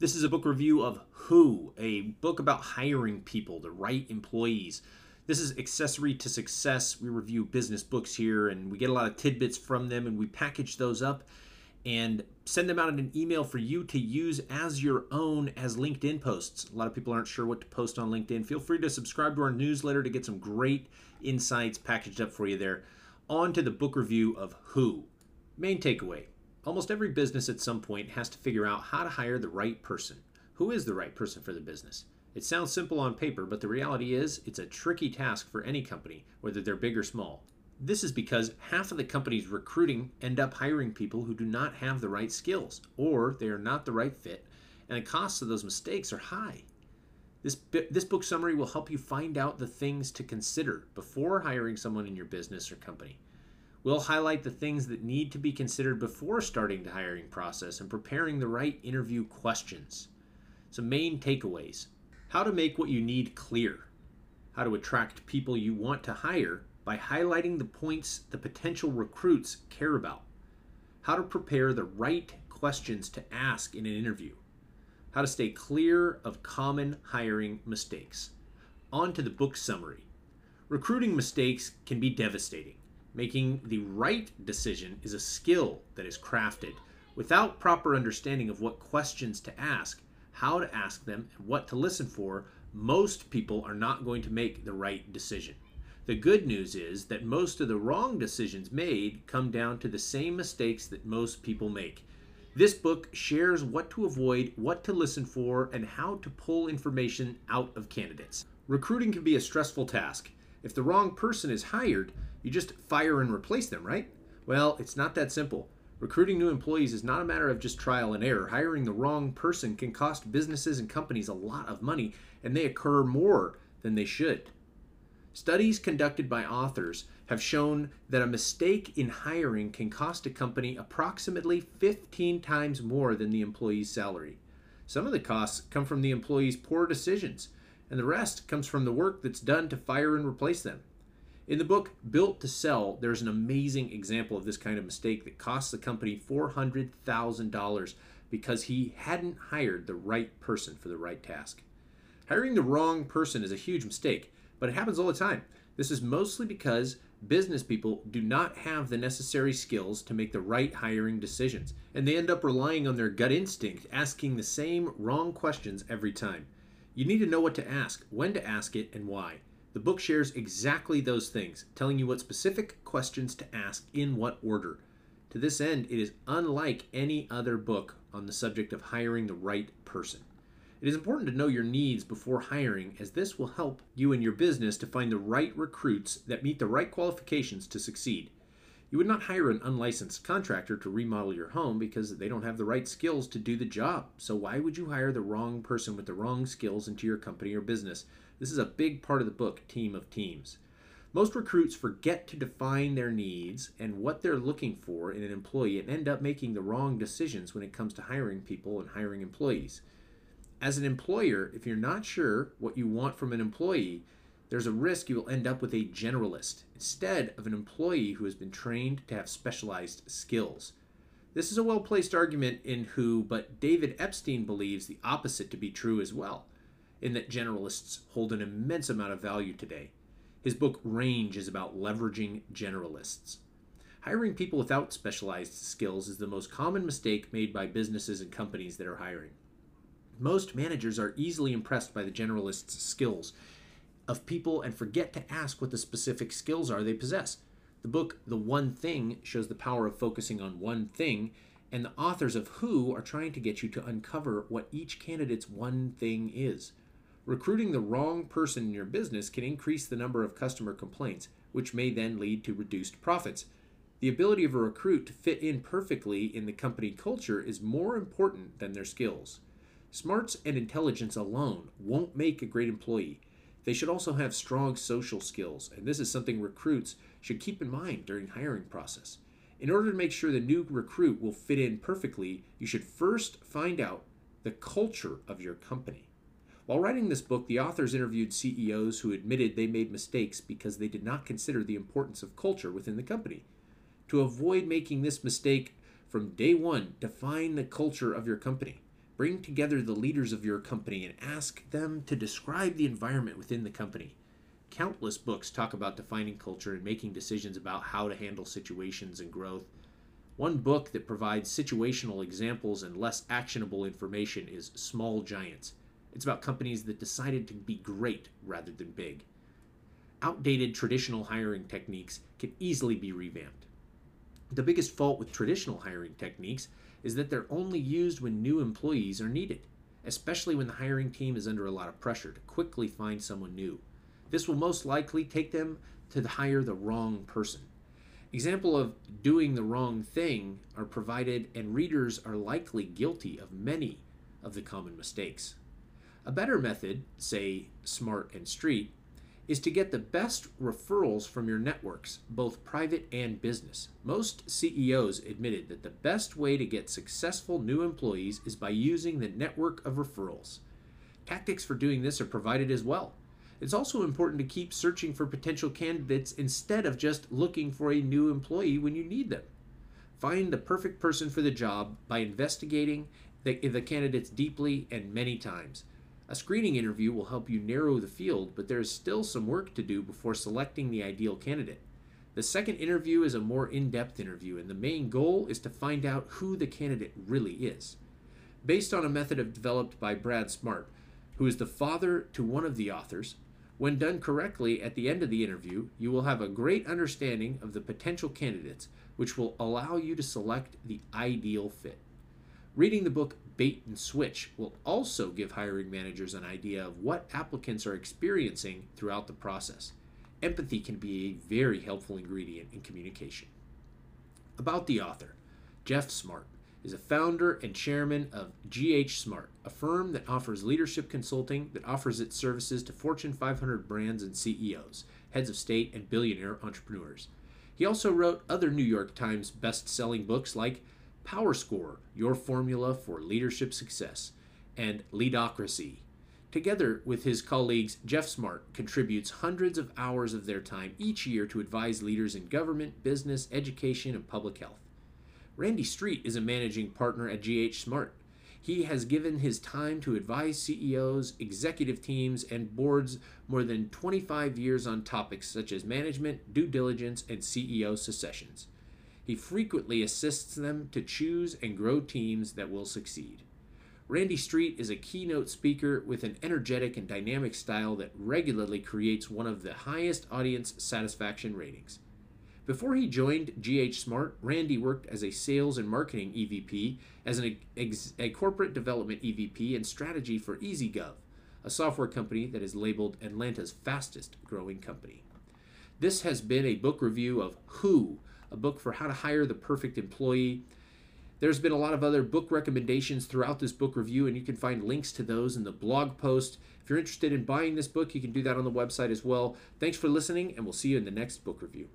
This is a book review of Who, a book about hiring people, the right employees. This is Accessory to Success. We review business books here and we get a lot of tidbits from them and we package those up and send them out in an email for you to use as your own as LinkedIn posts. A lot of people aren't sure what to post on LinkedIn. Feel free to subscribe to our newsletter to get some great insights packaged up for you there. On to the book review of Who. Main takeaway Almost every business at some point has to figure out how to hire the right person. Who is the right person for the business? It sounds simple on paper, but the reality is it's a tricky task for any company, whether they're big or small. This is because half of the companies recruiting end up hiring people who do not have the right skills, or they are not the right fit, and the costs of those mistakes are high. This, this book summary will help you find out the things to consider before hiring someone in your business or company. We'll highlight the things that need to be considered before starting the hiring process and preparing the right interview questions. Some main takeaways how to make what you need clear, how to attract people you want to hire by highlighting the points the potential recruits care about, how to prepare the right questions to ask in an interview, how to stay clear of common hiring mistakes. On to the book summary. Recruiting mistakes can be devastating. Making the right decision is a skill that is crafted. Without proper understanding of what questions to ask, how to ask them, and what to listen for, most people are not going to make the right decision. The good news is that most of the wrong decisions made come down to the same mistakes that most people make. This book shares what to avoid, what to listen for, and how to pull information out of candidates. Recruiting can be a stressful task. If the wrong person is hired, you just fire and replace them, right? Well, it's not that simple. Recruiting new employees is not a matter of just trial and error. Hiring the wrong person can cost businesses and companies a lot of money, and they occur more than they should. Studies conducted by authors have shown that a mistake in hiring can cost a company approximately 15 times more than the employee's salary. Some of the costs come from the employee's poor decisions, and the rest comes from the work that's done to fire and replace them. In the book Built to Sell, there's an amazing example of this kind of mistake that cost the company $400,000 because he hadn't hired the right person for the right task. Hiring the wrong person is a huge mistake, but it happens all the time. This is mostly because business people do not have the necessary skills to make the right hiring decisions, and they end up relying on their gut instinct, asking the same wrong questions every time. You need to know what to ask, when to ask it, and why. The book shares exactly those things, telling you what specific questions to ask in what order. To this end, it is unlike any other book on the subject of hiring the right person. It is important to know your needs before hiring, as this will help you and your business to find the right recruits that meet the right qualifications to succeed. You would not hire an unlicensed contractor to remodel your home because they don't have the right skills to do the job. So, why would you hire the wrong person with the wrong skills into your company or business? This is a big part of the book, Team of Teams. Most recruits forget to define their needs and what they're looking for in an employee and end up making the wrong decisions when it comes to hiring people and hiring employees. As an employer, if you're not sure what you want from an employee, there's a risk you will end up with a generalist instead of an employee who has been trained to have specialized skills. This is a well placed argument in Who, but David Epstein believes the opposite to be true as well in that generalists hold an immense amount of value today. His book Range is about leveraging generalists. Hiring people without specialized skills is the most common mistake made by businesses and companies that are hiring. Most managers are easily impressed by the generalist's skills of people and forget to ask what the specific skills are they possess. The book The One Thing shows the power of focusing on one thing, and the authors of Who are trying to get you to uncover what each candidate's one thing is. Recruiting the wrong person in your business can increase the number of customer complaints, which may then lead to reduced profits. The ability of a recruit to fit in perfectly in the company culture is more important than their skills. Smarts and intelligence alone won't make a great employee. They should also have strong social skills, and this is something recruits should keep in mind during hiring process. In order to make sure the new recruit will fit in perfectly, you should first find out the culture of your company. While writing this book, the authors interviewed CEOs who admitted they made mistakes because they did not consider the importance of culture within the company. To avoid making this mistake from day one, define the culture of your company. Bring together the leaders of your company and ask them to describe the environment within the company. Countless books talk about defining culture and making decisions about how to handle situations and growth. One book that provides situational examples and less actionable information is Small Giants. It's about companies that decided to be great rather than big. Outdated traditional hiring techniques can easily be revamped. The biggest fault with traditional hiring techniques is that they're only used when new employees are needed, especially when the hiring team is under a lot of pressure to quickly find someone new. This will most likely take them to hire the wrong person. Example of doing the wrong thing are provided, and readers are likely guilty of many of the common mistakes. A better method, say Smart and Street, is to get the best referrals from your networks, both private and business. Most CEOs admitted that the best way to get successful new employees is by using the network of referrals. Tactics for doing this are provided as well. It's also important to keep searching for potential candidates instead of just looking for a new employee when you need them. Find the perfect person for the job by investigating the, the candidates deeply and many times. A screening interview will help you narrow the field, but there is still some work to do before selecting the ideal candidate. The second interview is a more in depth interview, and the main goal is to find out who the candidate really is. Based on a method developed by Brad Smart, who is the father to one of the authors, when done correctly at the end of the interview, you will have a great understanding of the potential candidates, which will allow you to select the ideal fit. Reading the book Bait and Switch will also give hiring managers an idea of what applicants are experiencing throughout the process. Empathy can be a very helpful ingredient in communication. About the author, Geoff Smart is a founder and chairman of GH Smart, a firm that offers leadership consulting that offers its services to Fortune 500 brands and CEOs, heads of state, and billionaire entrepreneurs. He also wrote other New York Times best-selling books like Power Score, Your Formula for Leadership Success, and Leadocracy. Together with his colleagues, Geoff Smart contributes hundreds of hours of their time each year to advise leaders in government, business, education, and public health. Randy Street is a managing partner at GH Smart. He has given his time to advise CEOs, executive teams, and boards more than 25 years on topics such as management, due diligence, and CEO successions. He frequently assists them to choose and grow teams that will succeed. Randy Street is a keynote speaker with an energetic and dynamic style that regularly creates one of the highest audience satisfaction ratings. Before he joined GH Smart, Randy worked as a sales and marketing EVP, as an ex- a corporate development EVP, and strategy for ezgov, a software company that is labeled Atlanta's fastest growing company. This has been a book review of Who a book for how to hire the perfect employee. There's been a lot of other book recommendations throughout this book review, and you can find links to those in the blog post. If you're interested in buying this book, you can do that on the website as well. Thanks for listening, and we'll see you in the next book review.